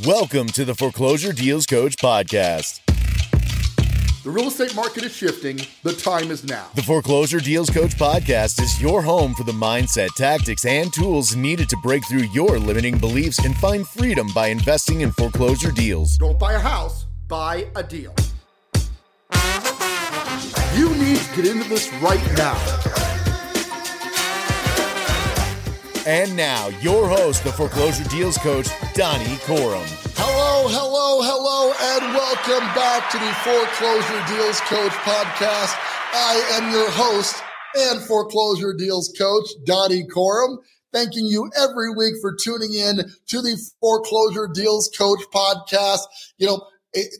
Welcome to the Foreclosure Deals Coach podcast. The real estate market is shifting. The time is now. The Foreclosure Deals Coach podcast is your home for the mindset, tactics, and tools needed to break through your limiting beliefs and find freedom by investing in foreclosure deals. Don't buy a house, buy a deal. You need to get into this right now. And now, your host, the Foreclosure Deals Coach, Donny Coram. Hello, hello, hello, and welcome back to the Foreclosure Deals Coach podcast. I am your host and Foreclosure Deals Coach, Donny Coram. Thanking you every week for tuning in to the Foreclosure Deals Coach podcast. You know,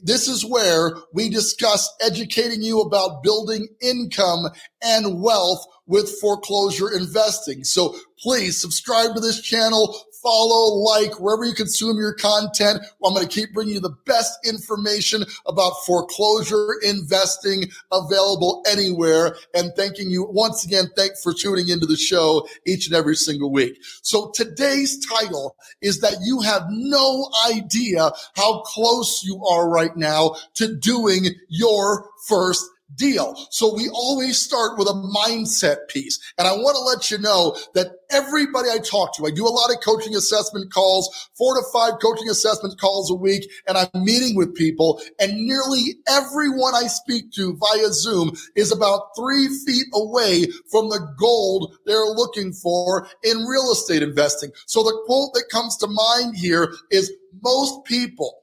this is where we discuss educating you about building income and wealth with foreclosure investing. So please subscribe to this channel, follow, like, wherever you consume your content. I'm going to keep bringing you the best information about foreclosure investing available anywhere. And thanking you once again, thank for tuning into the show each and every single week. So today's title is that you have no idea how close you are right now to doing your first deal. So we always start with a mindset piece. And I want to let you know that everybody I talk to, I do a lot of coaching assessment calls, four to five coaching assessment calls a week, and I'm meeting with people and nearly everyone I speak to via Zoom is about three feet away from the gold they're looking for in real estate investing. So the quote that comes to mind here is most people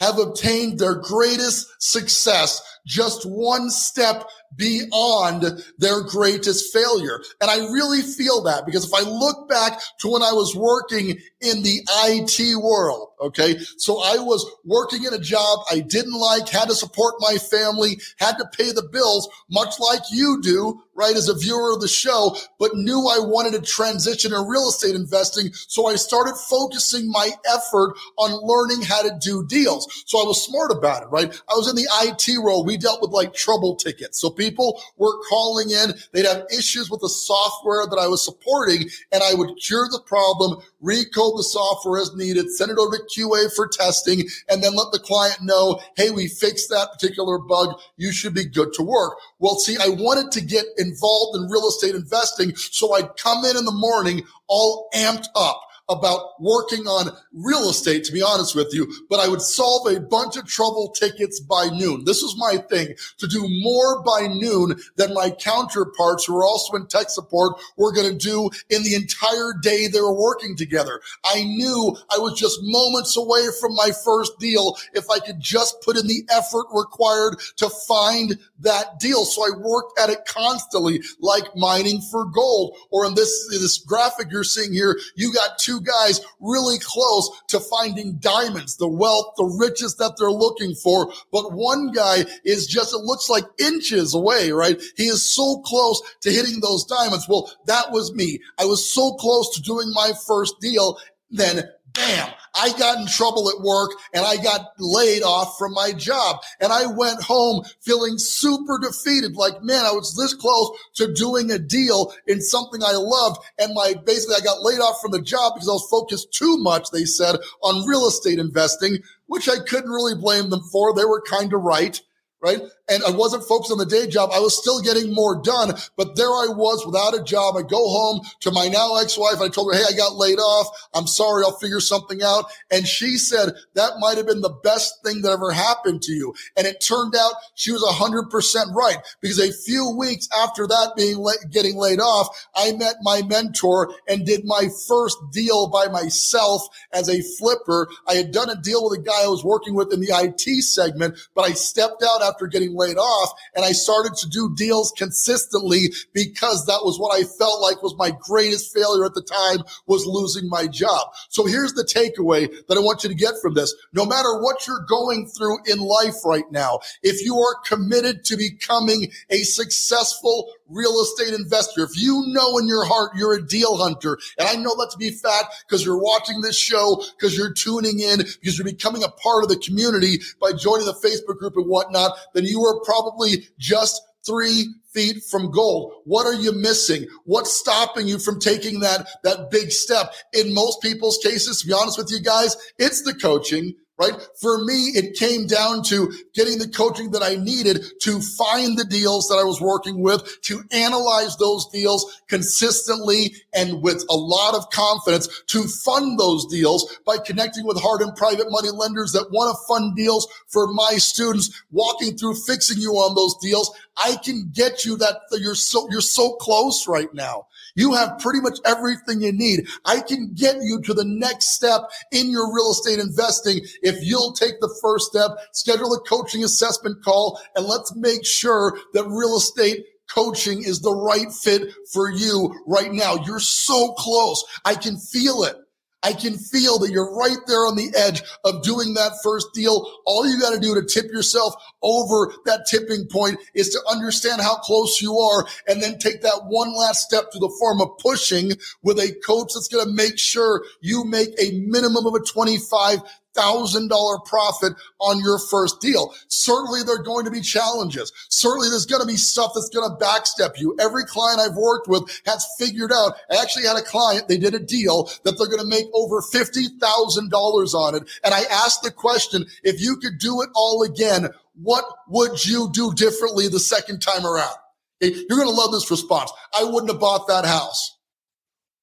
have obtained their greatest success. Just one step beyond their greatest failure. And I really feel that because if I look back to when I was working in the IT world, okay, so I was working in a job I didn't like, had to support my family, had to pay the bills, much like you do, right, as a viewer of the show, but knew I wanted to transition in real estate investing. So I started focusing my effort on learning how to do deals. So I was smart about it, right? I was in the IT world. We dealt with like trouble tickets. So people were calling in. They'd have issues with the software that I was supporting and I would cure the problem, recode the software as needed, send it over to QA for testing, and then let the client know, Hey, we fixed that particular bug. You should be good to work. Well, see, I wanted to get involved in real estate investing. So I'd come in in the morning all amped up about working on real estate, to be honest with you, but I would solve a bunch of trouble tickets by noon. This was my thing to do more by noon than my counterparts who were also in tech support were going to do in the entire day they were working together. I knew I was just moments away from my first deal if I could just put in the effort required to find that deal. So I worked at it constantly, like mining for gold. Or in this, this graphic you're seeing here, you got two guys really close to finding diamonds, the wealth, the riches that they're looking for. But one guy is just, it looks like inches away, right? He is so close to hitting those diamonds. Well, that was me. I was so close to doing my first deal. Then bam, I got in trouble at work and I got laid off from my job. And I went home feeling super defeated. Like, man, I was this close to doing a deal in something I loved. And my, basically, I got laid off from the job because I was focused too much, they said, on real estate investing, which I couldn't really blame them for. They were kind of right right? And I wasn't focused on the day job. I was still getting more done, but there I was without a job. I go home to my now ex-wife. I told her, Hey, I got laid off. I'm sorry. I'll figure something out. And she said that might have been the best thing that ever happened to you. And it turned out she was hundred percent right because a few weeks after that being la- getting laid off, I met my mentor and did my first deal by myself as a flipper. I had done a deal with a guy I was working with in the IT segment, but I stepped out after getting laid off and I started to do deals consistently because that was what I felt like was my greatest failure at the time was losing my job. So here's the takeaway that I want you to get from this. No matter what you're going through in life right now, if you are committed to becoming a successful real estate investor, if you know in your heart you're a deal hunter, and I know that to be fact because you're watching this show, because you're tuning in, because you're becoming a part of the community by joining the Facebook group and whatnot, then you are probably just three feet from gold. What are you missing? What's stopping you from taking that, that big step? In most people's cases, to be honest with you guys, it's the coaching right? For me, it came down to getting the coaching that I needed to find the deals that I was working with, to analyze those deals consistently and with a lot of confidence to fund those deals by connecting with hard and private money lenders that want to fund deals for my students, walking through fixing you on those deals. I can get you that you're so, you're so close right now. You have pretty much everything you need. I can get you to the next step in your real estate investing if you'll take the first step, schedule a coaching assessment call, and let's make sure that real estate coaching is the right fit for you right now. You're so close. I can feel it. I can feel that you're right there on the edge of doing that first deal. All you got to do to tip yourself over that tipping point is to understand how close you are and then take that one last step to the form of pushing with a coach that's going to make sure you make a minimum of a 25 thousand dollar profit on your first deal. Certainly there are going to be challenges. Certainly there's going to be stuff that's going to backstep you. Every client I've worked with has figured out. I actually had a client, they did a deal that they're going to make over $50,000 on it. And I asked the question, if you could do it all again, what would you do differently the second time around? You're going to love this response. I wouldn't have bought that house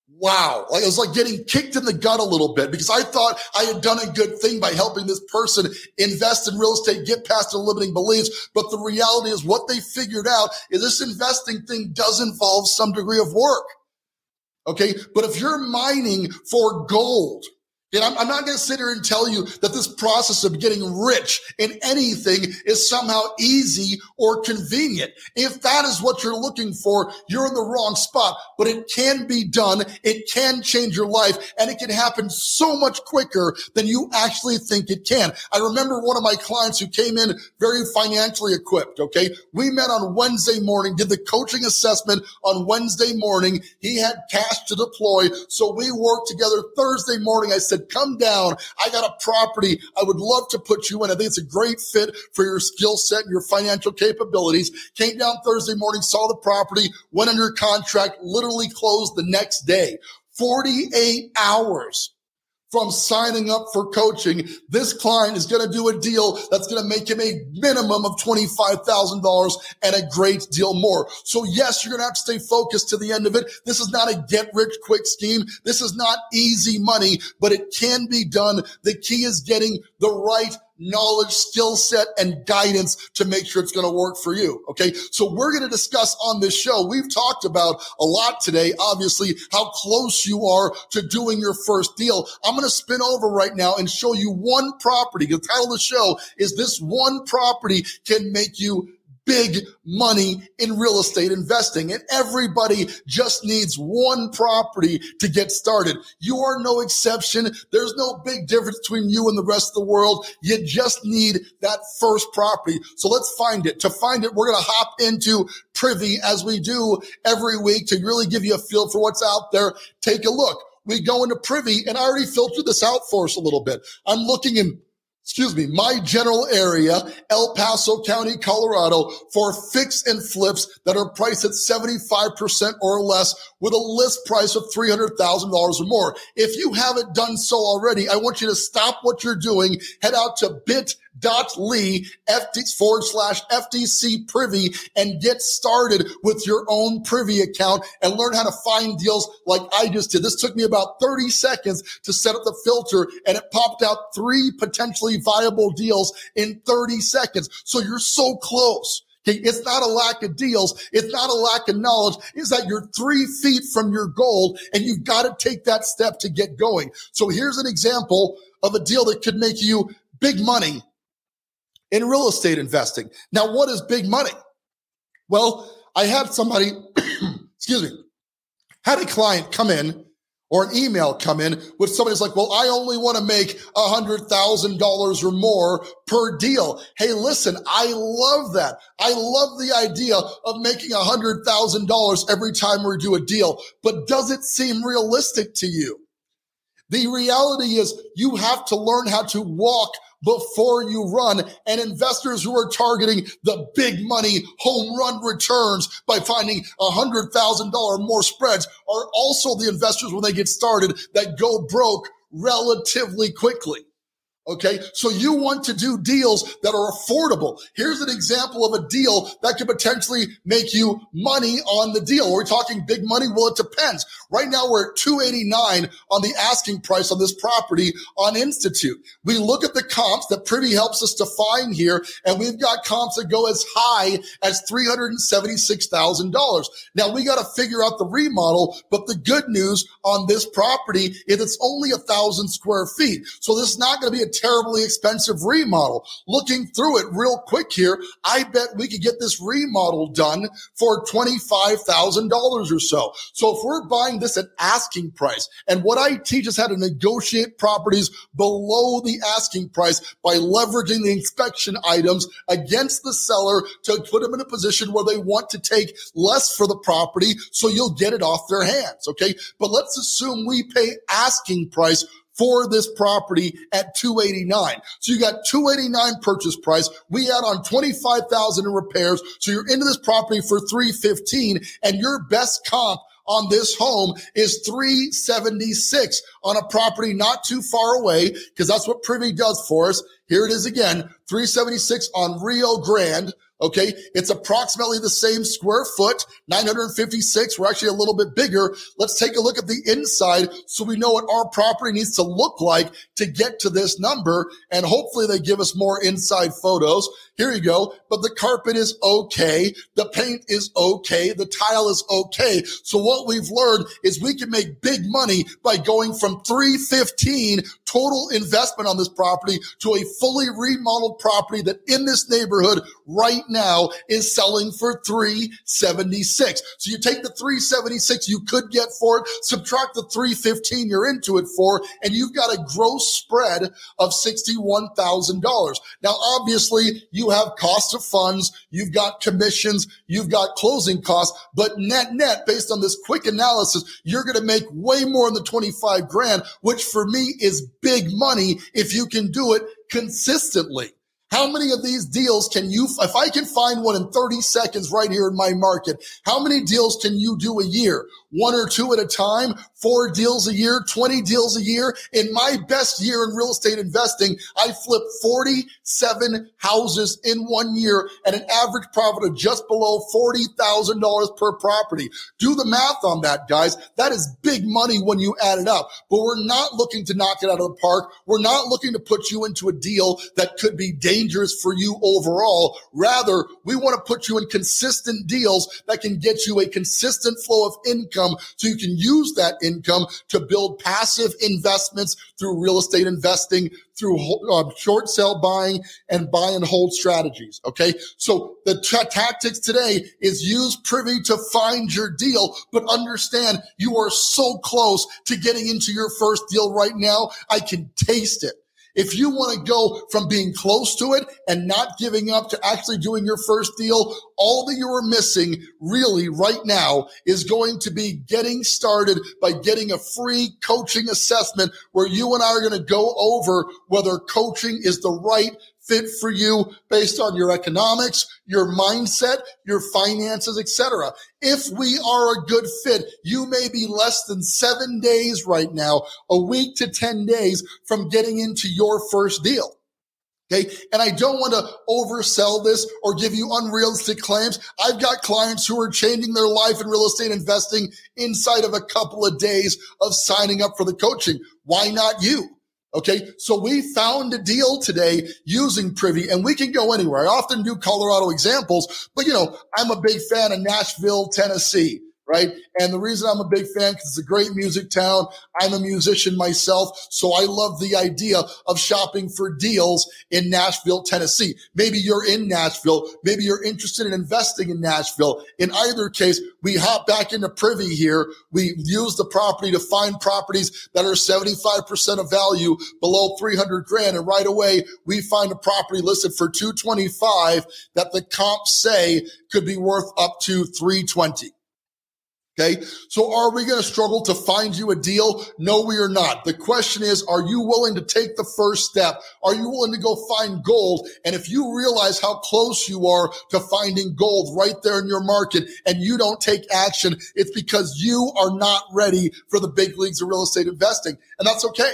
wow. Like it was like getting kicked in the gut a little bit because I thought I had done a good thing by helping this person invest in real estate, get past their limiting beliefs. But the reality is what they figured out is this investing thing does involve some degree of work. Okay. But if you're mining for gold, and I'm, I'm not going to sit here and tell you that this process of getting rich in anything is somehow easy or convenient. If that is what you're looking for, you're in the wrong spot, but it can be done. It can change your life and it can happen so much quicker than you actually think it can. I remember one of my clients who came in very financially equipped. Okay. We met on Wednesday morning, did the coaching assessment on Wednesday morning. He had cash to deploy. So we worked together Thursday morning. I said, said, come down. I got a property. I would love to put you in. I think it's a great fit for your skill set and your financial capabilities. Came down Thursday morning, saw the property, went under contract, literally closed the next day. 48 hours from signing up for coaching. This client is going to do a deal that's going to make him a minimum of $25,000 and a great deal more. So yes, you're going to have to stay focused to the end of it. This is not a get rich quick scheme. This is not easy money, but it can be done. The key is getting the right knowledge, skill set, and guidance to make sure it's going to work for you. Okay. So we're going to discuss on this show. We've talked about a lot today, obviously, how close you are to doing your first deal. I'm going to spin over right now and show you one property. The title of the show is this one property can make you big money in real estate investing and everybody just needs one property to get started. You are no exception. There's no big difference between you and the rest of the world. You just need that first property. So let's find it. To find it, we're going to hop into Privy as we do every week to really give you a feel for what's out there. Take a look. We go into Privy and I already filtered this out for us a little bit. I'm looking in excuse me, my general area, El Paso County, Colorado, for fix and flips that are priced at 75% or less with a list price of $300,000 or more. If you haven't done so already, I want you to stop what you're doing, head out to bit dot lee FD, forward slash FDC privy and get started with your own privy account and learn how to find deals like I just did. This took me about 30 seconds to set up the filter and it popped out three potentially viable deals in 30 seconds. So you're so close. Okay, it's not a lack of deals. It's not a lack of knowledge. It's that you're three feet from your goal and you've got to take that step to get going. So here's an example of a deal that could make you big money in real estate investing. Now, what is big money? Well, I had somebody, excuse me, had a client come in or an email come in with somebody's like, well, I only want to make a hundred thousand dollars or more per deal. Hey, listen, I love that. I love the idea of making a hundred thousand dollars every time we do a deal, but does it seem realistic to you? The reality is you have to learn how to walk before you run and investors who are targeting the big money home run returns by finding a hundred thousand dollar more spreads are also the investors when they get started that go broke relatively quickly. Okay. So you want to do deals that are affordable. Here's an example of a deal that could potentially make you money on the deal. Are we talking big money? Well, it depends. Right now we're at 289 on the asking price on this property on Institute. We look at the comps that Privy helps us define here, and we've got comps that go as high as $376,000. Now we got to figure out the remodel, but the good news on this property is it's only a thousand square feet. So this is not going to be a terribly expensive remodel. Looking through it real quick here, I bet we could get this remodel done for $25,000 or so. So if we're buying this at asking price, and what I teach is how to negotiate properties below the asking price by leveraging the inspection items against the seller to put them in a position where they want to take less for the property so you'll get it off their hands. Okay. But let's assume we pay asking price for this property at 289. So you got 289 purchase price. We add on 25,000 in repairs. So you're into this property for 315 and your best comp on this home is 376 on a property not too far away because that's what Privy does for us. Here it is again, 376 on Rio Grande. Okay. It's approximately the same square foot, 956. We're actually a little bit bigger. Let's take a look at the inside so we know what our property needs to look like to get to this number. And hopefully they give us more inside photos. Here you go. But the carpet is okay. The paint is okay. The tile is okay. So what we've learned is we can make big money by going from 315 total investment on this property to a fully remodeled property that in this neighborhood right now is selling for 376. So you take the 376 you could get for it, subtract the 315 you're into it for, and you've got a gross spread of $61,000. Now, obviously you have cost of funds, you've got commissions, you've got closing costs, but net net based on this quick analysis, you're going to make way more than the 25 grand, which for me is big money if you can do it consistently. How many of these deals can you, if I can find one in 30 seconds right here in my market, how many deals can you do a year? One or two at a time, four deals a year, 20 deals a year. In my best year in real estate investing, I flipped 47 houses in one year at an average profit of just below $40,000 per property. Do the math on that, guys. That is big money when you add it up, but we're not looking to knock it out of the park. We're not looking to put you into a deal that could be dangerous for you overall. Rather, we want to put you in consistent deals that can get you a consistent flow of income so you can use that income to build passive investments through real estate investing, through uh, short sale buying and buy and hold strategies. Okay. So the t- tactics today is use privy to find your deal, but understand you are so close to getting into your first deal right now. I can taste it. If you want to go from being close to it and not giving up to actually doing your first deal, all that you are missing really right now is going to be getting started by getting a free coaching assessment where you and I are going to go over whether coaching is the right fit for you based on your economics, your mindset, your finances, etc. If we are a good fit, you may be less than seven days right now, a week to 10 days from getting into your first deal. Okay. And I don't want to oversell this or give you unrealistic claims. I've got clients who are changing their life in real estate investing inside of a couple of days of signing up for the coaching. Why not you? Okay. So we found a deal today using Privy and we can go anywhere. I often do Colorado examples, but you know, I'm a big fan of Nashville, Tennessee right? And the reason I'm a big fan because it's a great music town. I'm a musician myself, so I love the idea of shopping for deals in Nashville, Tennessee. Maybe you're in Nashville, maybe you're interested in investing in Nashville. In either case, we hop back into Privy here. We use the property to find properties that are 75% of value below 300 grand, and right away we find a property listed for 225 that the comps say could be worth up to 320. Okay. So are we going to struggle to find you a deal? No, we are not. The question is, are you willing to take the first step? Are you willing to go find gold? And if you realize how close you are to finding gold right there in your market and you don't take action, it's because you are not ready for the big leagues of real estate investing. And that's okay.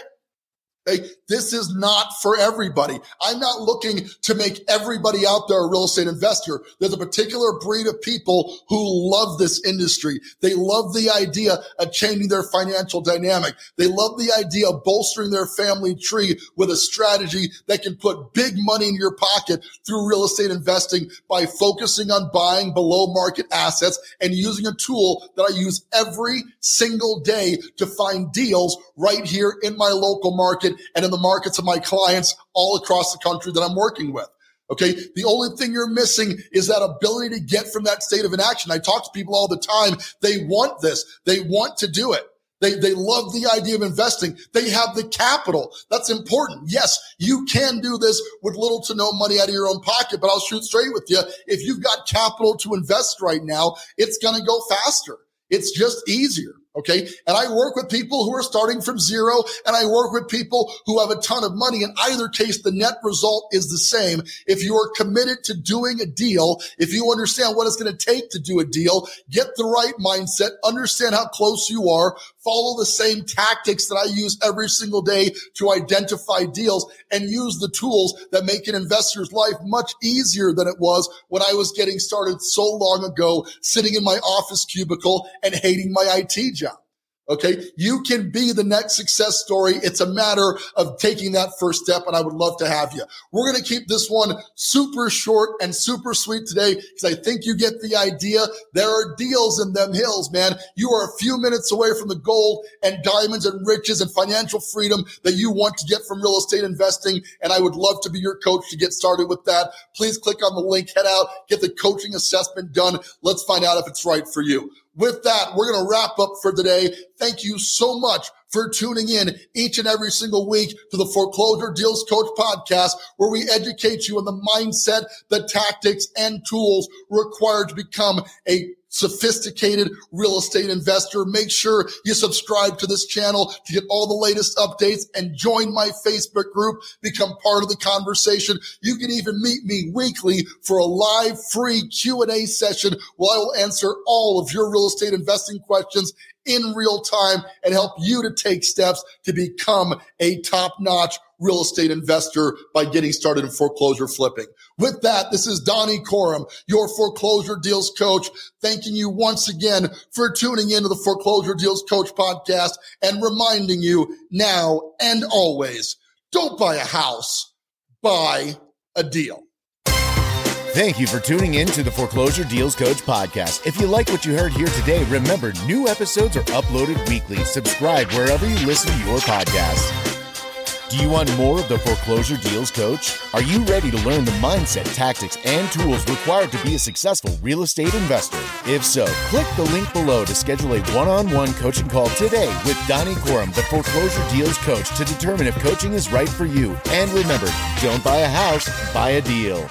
Okay? This is not for everybody. I'm not looking to make everybody out there a real estate investor. There's a particular breed of people who love this industry. They love the idea of changing their financial dynamic. They love the idea of bolstering their family tree with a strategy that can put big money in your pocket through real estate investing by focusing on buying below market assets and using a tool that I use every single day to find deals right here in my local market market and in the markets of my clients all across the country that I'm working with. Okay. The only thing you're missing is that ability to get from that state of inaction. I talk to people all the time. They want this. They want to do it. They, they love the idea of investing. They have the capital. That's important. Yes, you can do this with little to no money out of your own pocket, but I'll shoot straight with you. If you've got capital to invest right now, it's going to go faster. It's just easier. Okay. And I work with people who are starting from zero and I work with people who have a ton of money. In either case, the net result is the same. If you are committed to doing a deal, if you understand what it's going to take to do a deal, get the right mindset, understand how close you are, follow the same tactics that I use every single day to identify deals and use the tools that make an investor's life much easier than it was when I was getting started so long ago, sitting in my office cubicle and hating my IT job. Okay. You can be the next success story. It's a matter of taking that first step. And I would love to have you. We're going to keep this one super short and super sweet today because I think you get the idea. There are deals in them hills, man. You are a few minutes away from the gold and diamonds and riches and financial freedom that you want to get from real estate investing. And I would love to be your coach to get started with that. Please click on the link, head out, get the coaching assessment done. Let's find out if it's right for you with that, we're going to wrap up for today. Thank you so much for tuning in each and every single week to the Foreclosure Deals Coach podcast, where we educate you on the mindset, the tactics and tools required to become a sophisticated real estate investor. Make sure you subscribe to this channel to get all the latest updates and join my Facebook group, become part of the conversation. You can even meet me weekly for a live free Q&A session where I will answer all of your real estate investing questions in real time and help you to take steps to become a top notch real estate investor by getting started in foreclosure flipping. With that, this is Donny Coram, your foreclosure deals coach, thanking you once again for tuning into the foreclosure deals coach podcast and reminding you now and always don't buy a house, buy a deal. Thank you for tuning in to the Foreclosure Deals Coach podcast. If you like what you heard here today, remember new episodes are uploaded weekly. Subscribe wherever you listen to your podcast. Do you want more of the Foreclosure Deals Coach? Are you ready to learn the mindset, tactics, and tools required to be a successful real estate investor? If so, click the link below to schedule a one on one coaching call today with Donny Coram, the Foreclosure Deals Coach, to determine if coaching is right for you. And remember, don't buy a house, buy a deal.